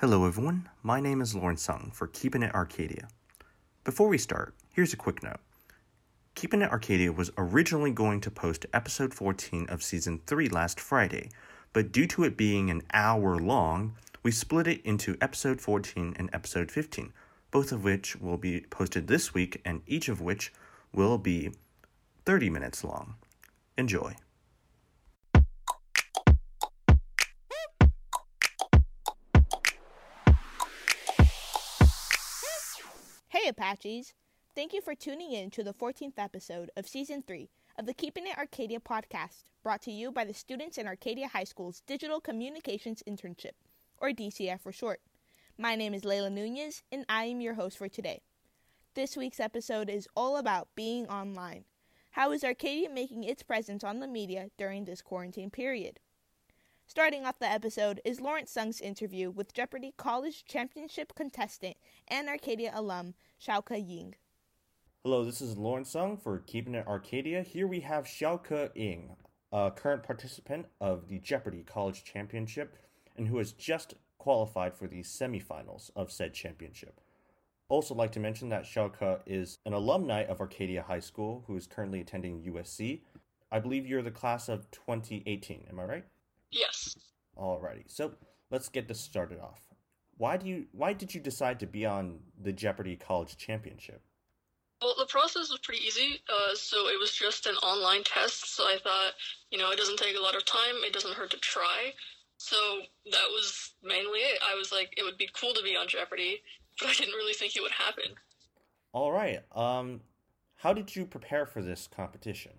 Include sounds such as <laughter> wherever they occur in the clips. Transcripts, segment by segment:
Hello, everyone. My name is Lawrence Sung for Keeping It Arcadia. Before we start, here's a quick note. Keeping It Arcadia was originally going to post episode 14 of season 3 last Friday, but due to it being an hour long, we split it into episode 14 and episode 15, both of which will be posted this week and each of which will be 30 minutes long. Enjoy. Apaches! Thank you for tuning in to the 14th episode of Season 3 of the Keeping It Arcadia podcast, brought to you by the students in Arcadia High School's Digital Communications Internship, or DCF for short. My name is Layla Nunez, and I am your host for today. This week's episode is all about being online. How is Arcadia making its presence on the media during this quarantine period? Starting off the episode is Lawrence Sung's interview with Jeopardy College Championship contestant and Arcadia alum Xiaoke Ying. Hello, this is Lawrence Sung for Keeping It Arcadia. Here we have Xiaoke Ying, a current participant of the Jeopardy College Championship and who has just qualified for the semifinals of said championship. Also, like to mention that Xiaoke is an alumni of Arcadia High School who is currently attending USC. I believe you're the class of 2018, am I right? Yes. Alrighty, so let's get this started off. Why do you why did you decide to be on the Jeopardy College Championship? Well, the process was pretty easy. Uh, so it was just an online test. So I thought, you know, it doesn't take a lot of time. It doesn't hurt to try. So that was mainly it. I was like, it would be cool to be on Jeopardy, but I didn't really think it would happen. All right. Um, how did you prepare for this competition?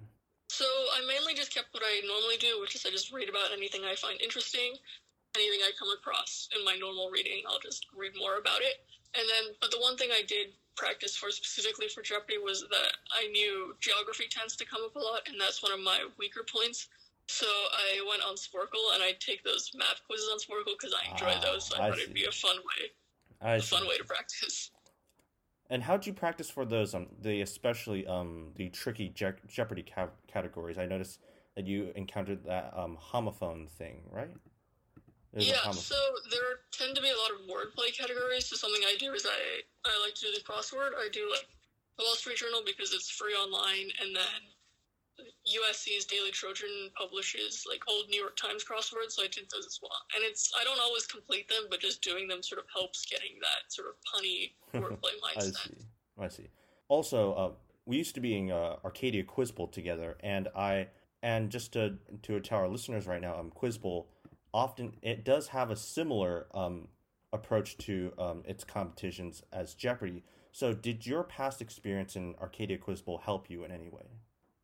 So I mainly just kept what I normally do, which is I just read about anything I find interesting, anything I come across in my normal reading. I'll just read more about it. And then, but the one thing I did practice for specifically for Jeopardy was that I knew geography tends to come up a lot, and that's one of my weaker points. So I went on Sporcle and I take those math quizzes on Sporcle because I enjoy Ah, those. So I, I thought it'd be a fun way, I a see. fun way to practice. And how'd you practice for those? Um, the especially um the tricky Je- Jeopardy ca- categories. I noticed that you encountered that um homophone thing, right? There's yeah, so there tend to be a lot of wordplay categories. So something I do is I I like to do the crossword. I do like the Wall Street Journal because it's free online, and then USC's Daily Trojan publishes like old New York Times crosswords. So I did those as well, and it's I don't always complete them, but just doing them sort of helps getting that sort of punny <laughs> wordplay I mindset. see. I see. Also, uh, we used to be in uh, Arcadia Quiz Bowl together, and I and just to to tell our listeners right now, um, Quiz Bowl often it does have a similar um approach to um its competitions as Jeopardy. So, did your past experience in Arcadia Quiz Bowl help you in any way?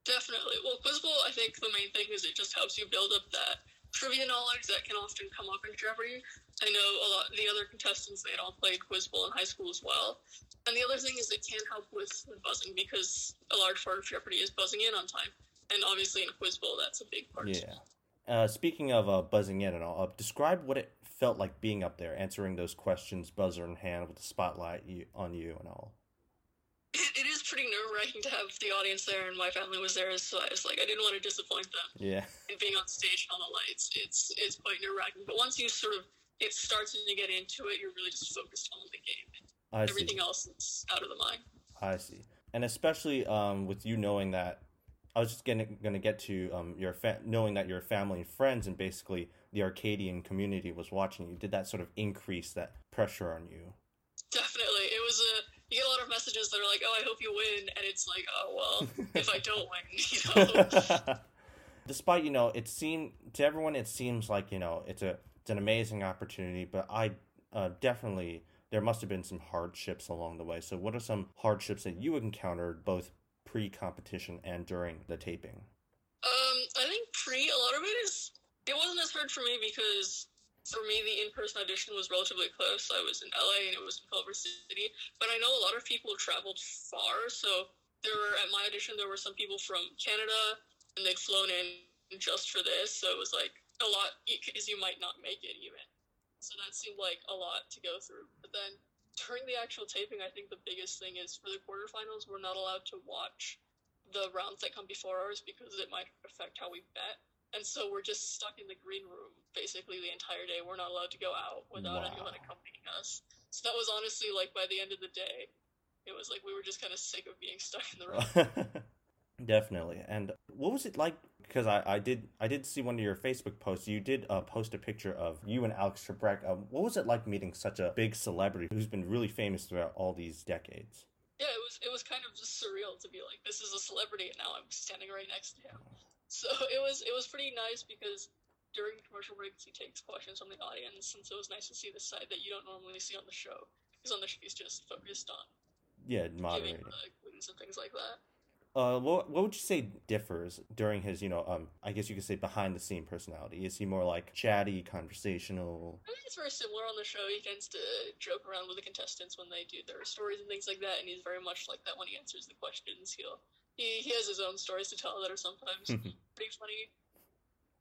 Definitely. Well, Quiz Bowl, I think the main thing is it just helps you build up that trivia knowledge that can often come up in Jeopardy. I know a lot the other contestants they had all played Quiz Bowl in high school as well. And the other thing is it can help with buzzing because a large part of Jeopardy is buzzing in on time. And obviously in Quiz Bowl that's a big part. Yeah. Uh, speaking of uh, buzzing in and all, uh, describe what it felt like being up there, answering those questions, buzzer in hand, with the spotlight you, on you and all. It, it is pretty nerve wracking to have the audience there and my family was there so I was like I didn't want to disappoint them. Yeah. and being on stage and on the lights, it's it's quite nerve wracking. But once you sort of it starts and you get into it, you're really just focused on the game. I see. Everything else is out of the mind. I see. And especially um, with you knowing that, I was just gonna gonna get to um, your fa- knowing that your family and friends and basically the Arcadian community was watching you. Did that sort of increase that pressure on you? Definitely, it was a. You get a lot of messages that are like, "Oh, I hope you win," and it's like, "Oh well, <laughs> if I don't win, you <laughs> know." Despite you know, it seemed to everyone it seems like you know it's a it's an amazing opportunity, but I uh, definitely there must have been some hardships along the way. So, what are some hardships that you encountered both pre-competition and during the taping? Um, I think pre a lot of it is it wasn't as hard for me because for me the in person audition was relatively close. I was in LA and it was in Culver City, but I know a lot of people traveled far. So there were at my audition there were some people from Canada and they'd flown in just for this. So it was like a lot because you might not make it even. So that seemed like a lot to go through. But then during the actual taping, I think the biggest thing is for the quarterfinals, we're not allowed to watch the rounds that come before ours because it might affect how we bet. And so we're just stuck in the green room basically the entire day. We're not allowed to go out without Wow. anyone accompanying us. So that was honestly like by the end of the day, it was like we were just kind of sick of being <laughs> stuck in the room. <laughs> Definitely. And what was it like? Because I, I did I did see one of your Facebook posts. You did uh, post a picture of you and Alex Trebek. Um, what was it like meeting such a big celebrity who's been really famous throughout all these decades? yeah, it was it was kind of just surreal to be like this is a celebrity and now I'm standing right next to him. So <laughs> it was it was pretty nice because during commercial breaks he takes questions from the audience, and so it was nice to see the side that you don't normally see on the show because on the show he's just focused on Yeah, giving moderating. the clues and things like that. Uh, what what would you say differs during his you know um I guess you could say behind the scene personality? Is he more like chatty, conversational? I think it's very similar on the show. He tends to joke around with the contestants when they do their stories and things like that, and he's very much like that when he answers the questions. He'll he, he has his own stories to tell that are sometimes pretty funny.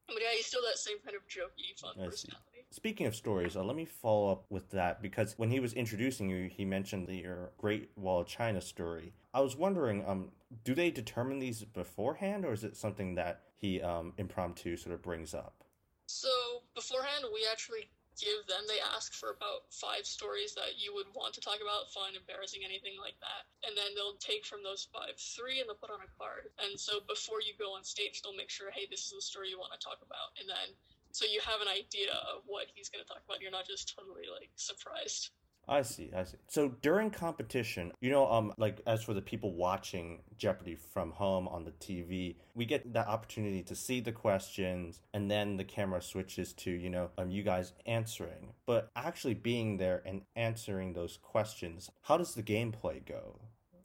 But yeah, he's still that same kind of jokey, fun I see. personality. Speaking of stories, uh, let me follow up with that because when he was introducing you, he mentioned the, your Great Wall of China story. I was wondering, um, do they determine these beforehand, or is it something that he um, impromptu sort of brings up? So beforehand, we actually give them. They ask for about five stories that you would want to talk about, fun, embarrassing, anything like that, and then they'll take from those five three and they'll put on a card. And so before you go on stage, they'll make sure, hey, this is the story you want to talk about, and then so you have an idea of what he's going to talk about. You're not just totally like surprised. I see, I see. So during competition, you know, um, like as for the people watching Jeopardy from home on the TV, we get that opportunity to see the questions, and then the camera switches to you know, um, you guys answering. But actually being there and answering those questions, how does the gameplay go?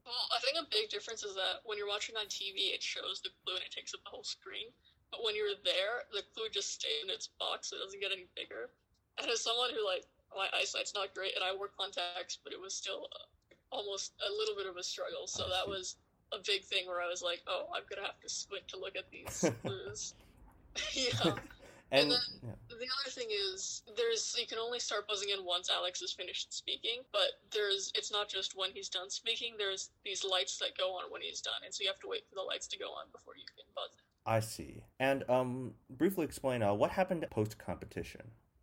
Well, I think a big difference is that when you're watching on TV, it shows the clue and it takes up the whole screen. But when you're there, the clue just stays in its box; it doesn't get any bigger. And as someone who like my eyesight's not great, and I wore contacts, but it was still uh, almost a little bit of a struggle. So that was a big thing where I was like, "Oh, I'm gonna have to squint to look at these <laughs> clues." <laughs> yeah. <laughs> And, then- yeah. The other thing is, there's you can only start buzzing in once Alex has finished speaking, but there's it's not just when he's done speaking. There's these lights that go on when he's done, and so you have to wait for the lights to go on before you can buzz in. I see. And um, briefly explain uh, what happened post competition.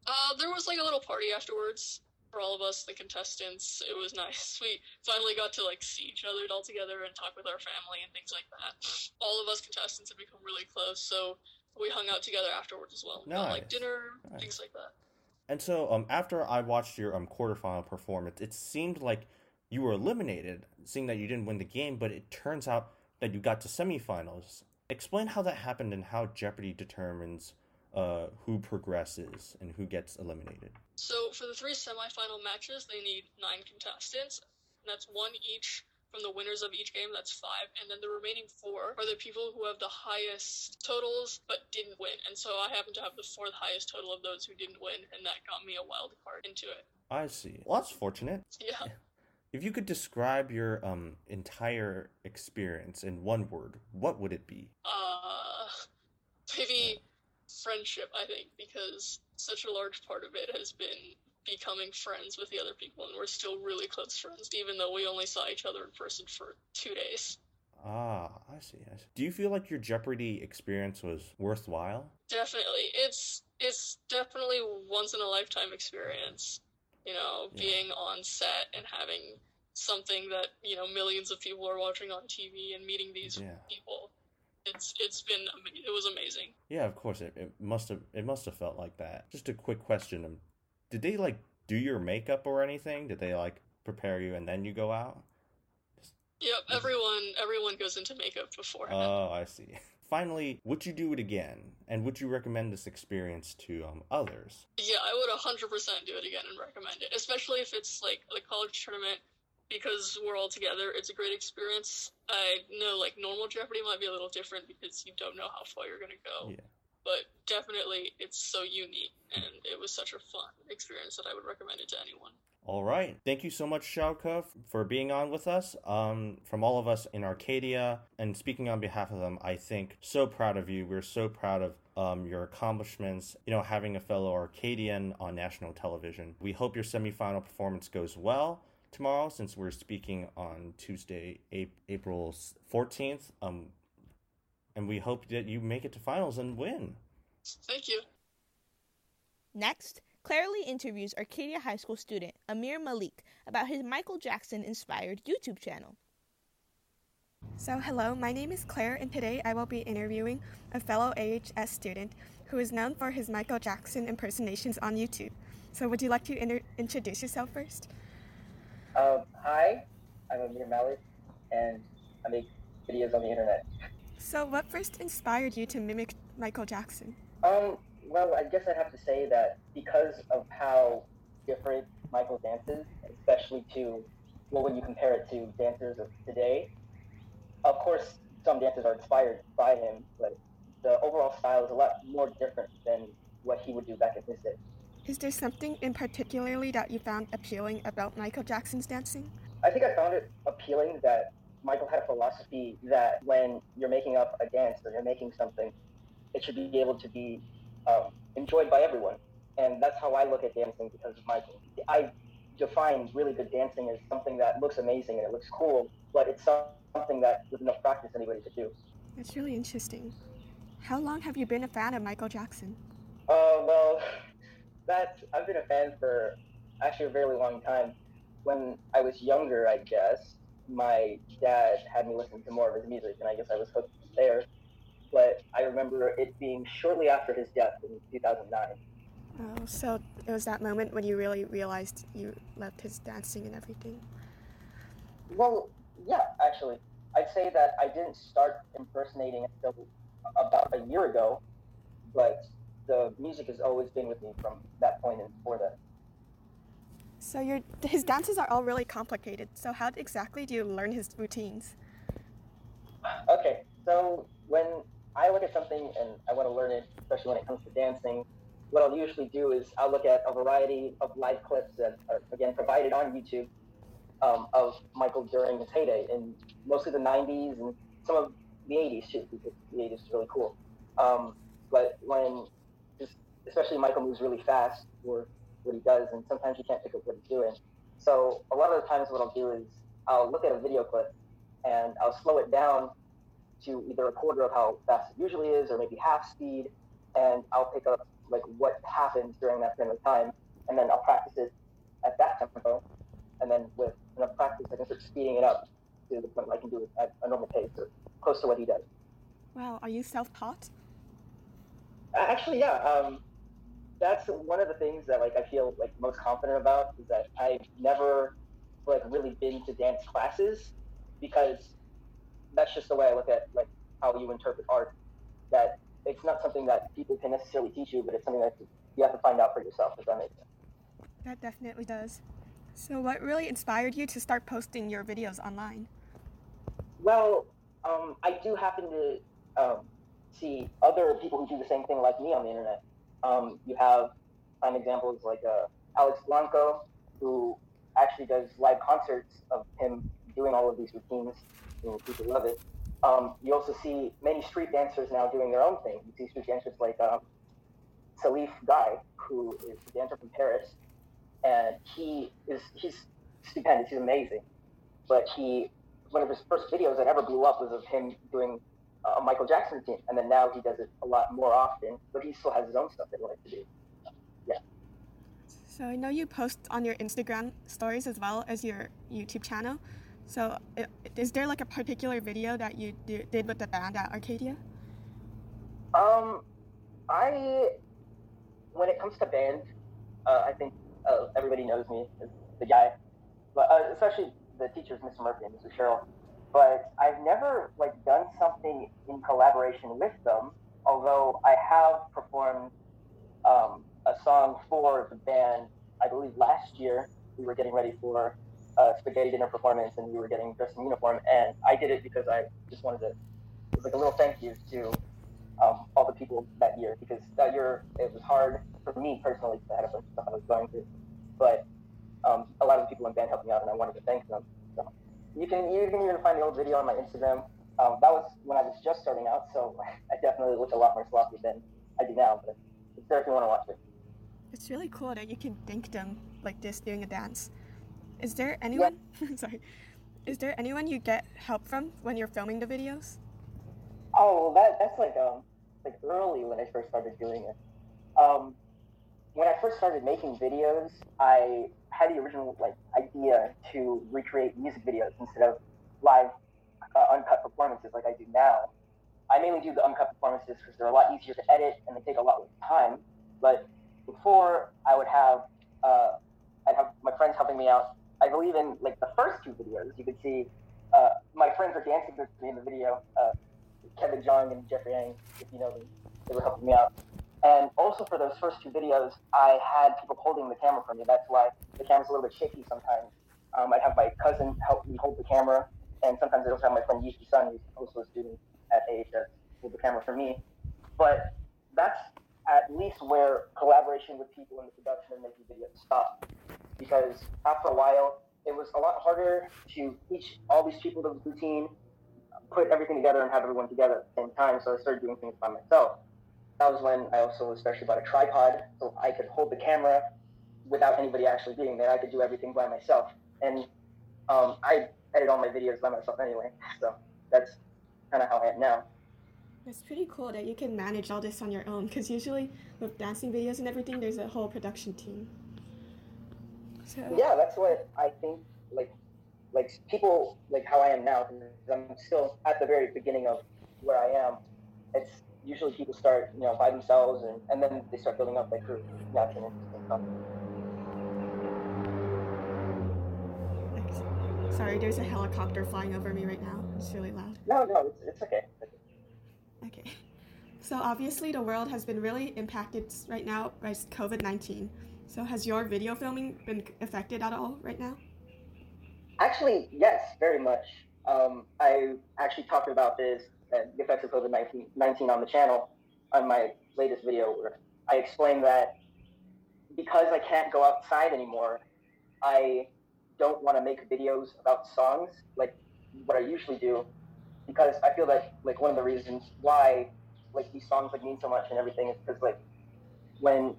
Uh, there was like a little party afterwards for all of us, the contestants. It was nice. <laughs> We finally got to like see each other all together and talk with our family and things like that. All of us contestants have become really close, so we hung out together afterwards as well. Got, like Nice. dinner, Nice. things like that. And so, um, after I watched your um quarterfinal performance, it seemed like you were eliminated, seeing that you didn't win the game. But it turns out that you got to semifinals. Explain how that happened and how Jeopardy determines uh who progresses and who gets eliminated. So for the three semifinal matches, they need nine contestants. And that's one each from the winners of each game. That's five, and then the remaining four are the people who have the highest totals but didn't win. And so I happen to have the fourth highest total of those who didn't win, and that got me a wild card into it. I see. Well, that's fortunate. Yeah. <laughs> If you could describe your um entire experience in one word, what would it be? Uh, maybe friendship. I think because such a large part of it has been becoming friends with the other people, and we're still really close friends, even though we only saw each other in person for two days. Ah, I see. I see. Do you feel like your Jeopardy experience was worthwhile? Definitely, it's it's definitely once in a lifetime experience. You know, Yeah. being on set and having something that you know millions of people are watching on TV and meeting these Yeah. people. It's it's been it was amazing. Yeah, of course. It, it must have it must have felt like that. Just a quick question: um, Did they like do your makeup or anything? Did they like prepare you and then you go out? Yep, everyone everyone goes into makeup before. <laughs> Oh, I see. Finally, would you do it again? And would you recommend this experience to um, others? Yeah, I would 100% do it again and recommend it, especially if it's like the college tournament because we're all together. It's a great experience. I know like normal Jeopardy might be a little different because you don't know how far you're going to go. Yeah. But definitely it's so unique and it was such a fun experience that I would recommend it to anyone. All right. Thank you so much, Xiaoke, for being on with us. Um, from all of us in Arcadia, and speaking on behalf of them, I think so proud of you. We're so proud of um, your accomplishments. You know, having a fellow Arcadian on national television. We hope your semifinal performance goes well tomorrow, since we're speaking on Tuesday, April fourteenth. Um, and we hope that you make it to finals and win. Thank you. Next, Claire Lee interviews Arcadia High School student Amir Malik about his Michael Jackson inspired YouTube channel. So, hello, my name is Claire, and today I will be interviewing a fellow AHS student who is known for his Michael Jackson impersonations on YouTube. So, would you like to inter- introduce yourself first? Uh, hi, I'm Amir Malik, and I make videos on the internet. So, what first inspired you to mimic Michael Jackson? Um, well, I guess I'd have to say that because of how different Michael dances, especially to, well, when you compare it to dancers of today, of course, some dancers are inspired by him, but the overall style is a lot more different than what he would do back in his day. Is there something in particularly that you found appealing about Michael Jackson's dancing? I think I found it appealing that Michael had a philosophy that when you're making up a dance or you're making something, it should be able to be um, enjoyed by everyone. And that's how I look at dancing because of Michael. I define really good dancing as something that looks amazing and it looks cool, but it's something that with enough practice anybody could do. That's really interesting. How long have you been a fan of Michael Jackson? Uh, well, that I've been a fan for actually a very long time. When I was younger, I guess my dad had me listen to more of his music, and I guess I was hooked there. But I remember it being shortly after his death in 2009. Oh, so it was that moment when you really realized you loved his dancing and everything. Well, yeah, actually, I'd say that I didn't start impersonating until about a year ago, music has always been with me from that point and before that. So your his dances are all really complicated. So how exactly do you learn his routines? Okay, so when I look at something and I want to learn it, especially when it comes to dancing, what I'll usually do is I'll look at a variety of live clips that are again provided on YouTube um, of Michael during his heyday in mostly the 90s and some of the 80s too, because the 80s is really cool. Um, but when, just, especially Michael moves really fast for what he does, and sometimes you can't pick up what he's doing. So a lot of the times, what I'll do is I'll look at a video clip and I'll slow it down to either a quarter of how fast it usually is, or maybe half speed, and I'll pick up like what happens during that period of time, and then I'll practice it at that tempo, and then with enough practice, I can start speeding it up to the point where I can do it at a normal pace or close to what he does. Wow, are you self-taught? Actually, yeah. Um, that's one of the things that like I feel like most confident about is that I've never like really been to dance classes because that's just the way I look at like how you interpret art. That it's not something that people can necessarily teach you, but it's something that you have to find out for yourself. If that makes sense. That definitely does. So, what really inspired you to start posting your videos online? Well, um, I do happen to um, other people who do the same thing like me on the internet. Um, you have prime examples like uh, Alex Blanco, who actually does live concerts of him doing all of these routines, and people love it. Um, you also see many street dancers now doing their own thing. You see street dancers like um, Salif Gueye, who is a dancer from Paris, and he is he's stupendous. He's amazing, but he one of his first videos that ever blew up was of him doing a Michael Jackson routine, and then now he does it a lot more often. But he still has his own stuff that he likes to do. Yeah. So I know you post on your Instagram stories as well as your YouTube channel. So is there like a particular video that you do, did with the band at Arcadia? Um, I when it comes to band, uh, I think uh, everybody knows me as the guy, but uh, especially the teachers, Mr. Murphy and Mr. Cheryl. But I've never like done something in collaboration with them. Although I have performed um, a song for the band, I believe last year we were getting ready for a spaghetti dinner performance and we were getting dressed in uniform, and I did it because I just wanted to. It was like a little thank you to um, all the people that year because that year it was hard for me personally I had a bunch of stuff I was going through, but um, a lot of the people in band helped me out, and I wanted to thank them. You can you can even find the old video on my Instagram. Um, that was when I was just starting out, so <laughs> I definitely look a lot more sloppy than I do now. But it's there if you want to watch it. It's really cool that you can thank them like this during a dance. Is there anyone? Yeah. <laughs> sorry. Is there anyone you get help from when you're filming the videos? Oh, that that's like um like early when I first started doing it. Um, when I first started making videos, I had the original like idea to recreate music videos instead of live uh, uncut performances like I do now. I mainly do the uncut performances because they're a lot easier to edit and they take a lot less time. But before, I would have uh, I'd have my friends helping me out. I believe in like the first two videos, you could see uh, my friends are dancing with me in the video. Uh, Kevin Jong and Jeffrey Yang, if you know them, they were helping me out. And also for those first two videos, I had people holding the camera for me. That's why the camera's a little bit shaky sometimes. Um, I'd have my cousin help me hold the camera, and sometimes I'd also have my friend Yuki Sun, who's also a student at AHS, hold the camera for me. But that's at least where collaboration with people in the production and making videos stopped. Because after a while, it was a lot harder to teach all these people the routine, put everything together and have everyone together at the same time. So I started doing things by myself. That was when I also especially bought a tripod so I could hold the camera without anybody actually being there. I could do everything by myself. And um, I edit all my videos by myself anyway. So that's kind of how I am now. It's pretty cool that you can manage all this on your own because usually with dancing videos and everything, there's a whole production team. So yeah, that's what I think. Like, like people like how I am now. Because I'm still at the very beginning of where I am. It's usually people start, you know, by themselves, and, and then they start building up like groups. Yeah, it's an interesting stuff. Sorry, there's a helicopter flying over me right now. It's really loud. No, no, it's, it's okay. Okay. So obviously the world has been really impacted right now by COVID-19. So has your video filming been affected at all right now? Actually, yes, very much. Um, I actually talked about this, the effects of COVID-19 on the channel on my latest video where I explained that because I can't go outside anymore, I don't want to make videos about songs like what I usually do because I feel like like one of the reasons why like these songs like mean so much and everything is because like when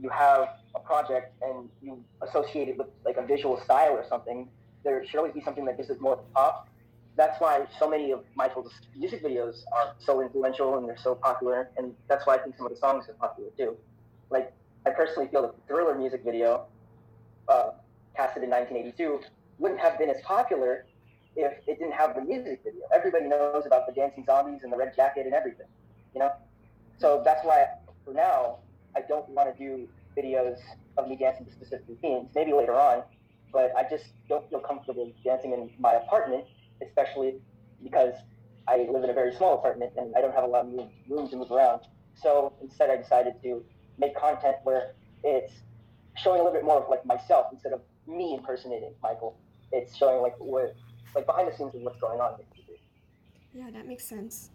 you have a project and you associate it with like a visual style or something, there should always be something that gives it more pop. That's why so many of Michael's music videos are so influential and they're so popular, and that's why I think some of the songs are popular too. Like I personally feel that the Thriller music video, uh, casted in 1982, wouldn't have been as popular if it didn't have the music video. Everybody knows about the dancing zombies and the red jacket and everything, you know. So that's why for now I don't want to do videos of me dancing to specific themes, Maybe later on, but I just don't feel comfortable dancing in my apartment, especially because I live in a very small apartment and I don't have a lot of room to move around. So instead, I decided to make content where it's showing a little bit more of like myself instead of me impersonating Michael. It's showing like what like behind the scenes of what's going on. Yeah, that makes sense.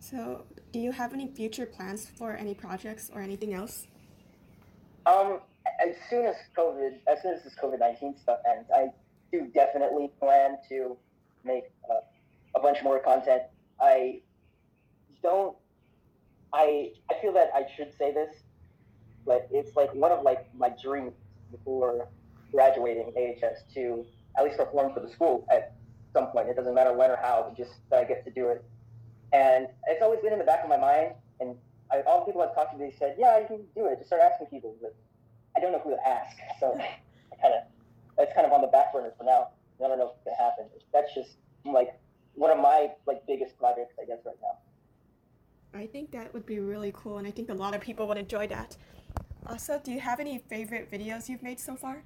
So, do you have any future plans for any projects or anything else? Um, as soon as COVID, as soon as this COVID nineteen stuff ends, I do definitely plan to make uh, a bunch more content. I don't. I I feel that I should say this, but it's like one of like my dreams before graduating AHS to at least perform for the school at some point. It doesn't matter when or how, just that I get to do it. And it's always been in the back of my mind. And I, all the people I've talked to, they said, yeah, you can do it. Just start asking people. But I don't know who to ask. So <laughs> I kind of, it's kind of on the back burner for now. I don't know if it going to happen. That's just like one of my like biggest projects, I guess, right now. I think that would be really cool. And I think a lot of people would enjoy that. Also, do you have any favorite videos you've made so far?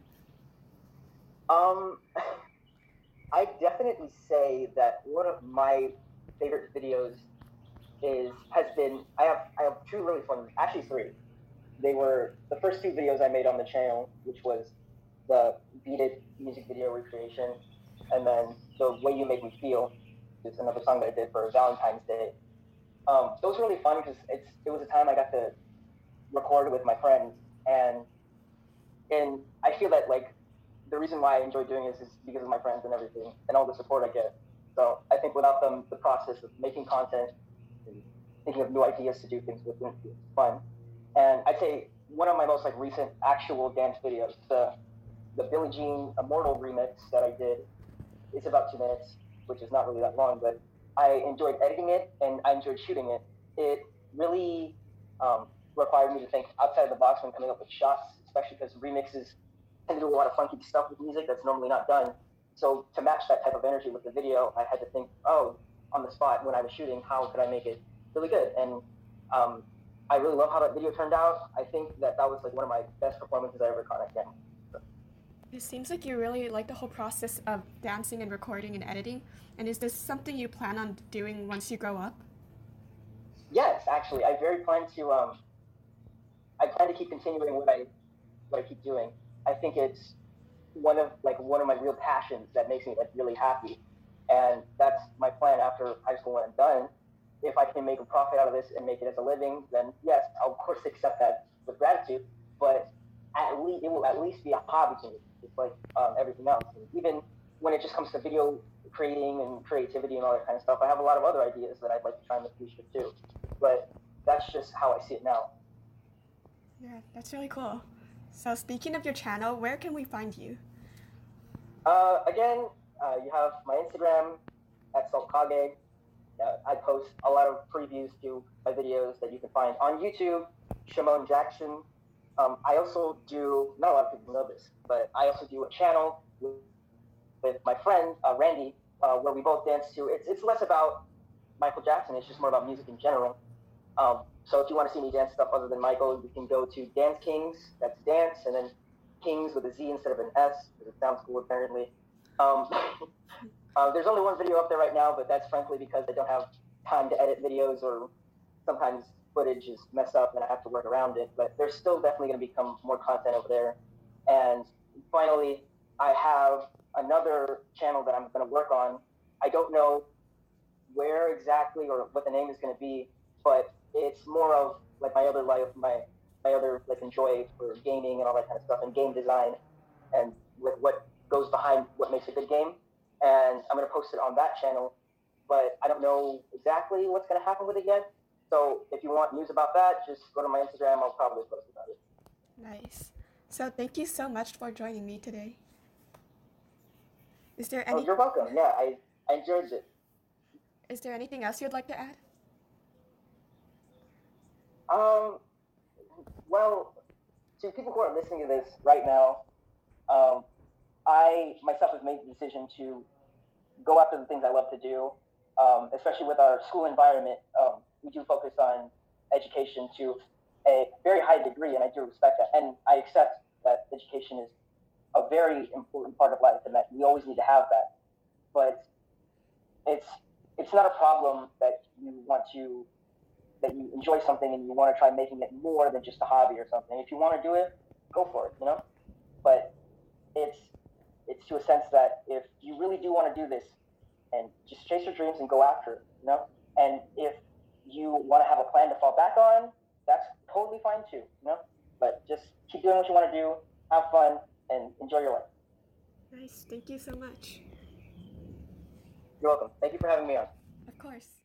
Um, <laughs> I definitely say that one of my favorite videos is has been I have I have two really fun actually three. They were the first two videos I made on the channel, which was the Beat It music video recreation, and then the Way You Make Me Feel is another song that I did for Valentine's Day. Um, those were really fun because it's it was a time I got to record with my friends and and I feel that like the reason why I enjoy doing this is because of my friends and everything and all the support I get. So I think without them, the process of making content and thinking of new ideas to do things with is fun. And I'd say one of my most like recent actual dance videos, the the Billie Jean Immortal remix that I did, is about two minutes, which is not really that long, but I enjoyed editing it and I enjoyed shooting it. It really um, required me to think outside the box when coming up with shots, especially because remixes tend to do a lot of funky stuff with music that's normally not done. So to match that type of energy with the video, I had to think, oh, on the spot when I was shooting, how could I make it really good? And um, I really love how that video turned out. I think that that was like one of my best performances I ever caught camera. It seems like you really like the whole process of dancing and recording and editing. And is this something you plan on doing once you grow up? Yes, actually, I very plan to. Um, I plan to keep continuing what I what I keep doing. I think it's one of like one of my real passions that makes me like really happy, and that's my plan after high school when I'm done. If I can make a profit out of this and make it as a living, then yes, I'll of course accept that with gratitude. But at least it will at least be a hobby to me, just like um, everything else. And even when it just comes to video creating and creativity and all that kind of stuff, I have a lot of other ideas that I'd like to try in the future too. But that's just how I see it now. Yeah, that's really cool. So speaking of your channel, where can we find you? Uh, again, uh, you have my Instagram at Saltkage. Uh, I post a lot of previews to my videos that you can find on YouTube, Shimon Jackson. Um, I also do, not a lot of people know this, but I also do a channel with, with my friend, uh, Randy, uh, where we both dance to. It's, it's less about Michael Jackson, it's just more about music in general. Um, so if you want to see me dance stuff other than Michael, you can go to Dance Kings. That's dance, and then Kings with a Z instead of an S because it sounds cool apparently. Um, <laughs> uh, there's only one video up there right now, but that's frankly because I don't have time to edit videos, or sometimes footage is messed up and I have to work around it. But there's still definitely going to become more content over there. And finally, I have another channel that I'm going to work on. I don't know where exactly or what the name is going to be, but it's more of like my other life, my my other like enjoy for gaming and all that kind of stuff and game design and with what goes behind what makes a good game. And I'm gonna post it on that channel, but I don't know exactly what's gonna happen with it yet. So if you want news about that, just go to my Instagram. I'll probably post about it. Nice. So thank you so much for joining me today. Is there any? Oh, you're welcome. Yeah, I, I enjoyed it. is there anything else you'd like to add? Um, well, to people who are listening to this right now, um, I myself have made the decision to go after the things I love to do, um, especially with our school environment. Um, we do focus on education to a very high degree, and I do respect that. And I accept that education is a very important part of life, and that we always need to have that. But it's it's not a problem that you want to that you enjoy something and you want to try making it more than just a hobby or something. If you want to do it, go for it, you know. But it's it's to a sense that if you really do want to do this, and just chase your dreams and go after it, you know. And if you want to have a plan to fall back on, that's totally fine too, you know. But just keep doing what you want to do, have fun, and enjoy your life. Nice. Thank you so much. You're welcome. Thank you for having me on. Of course.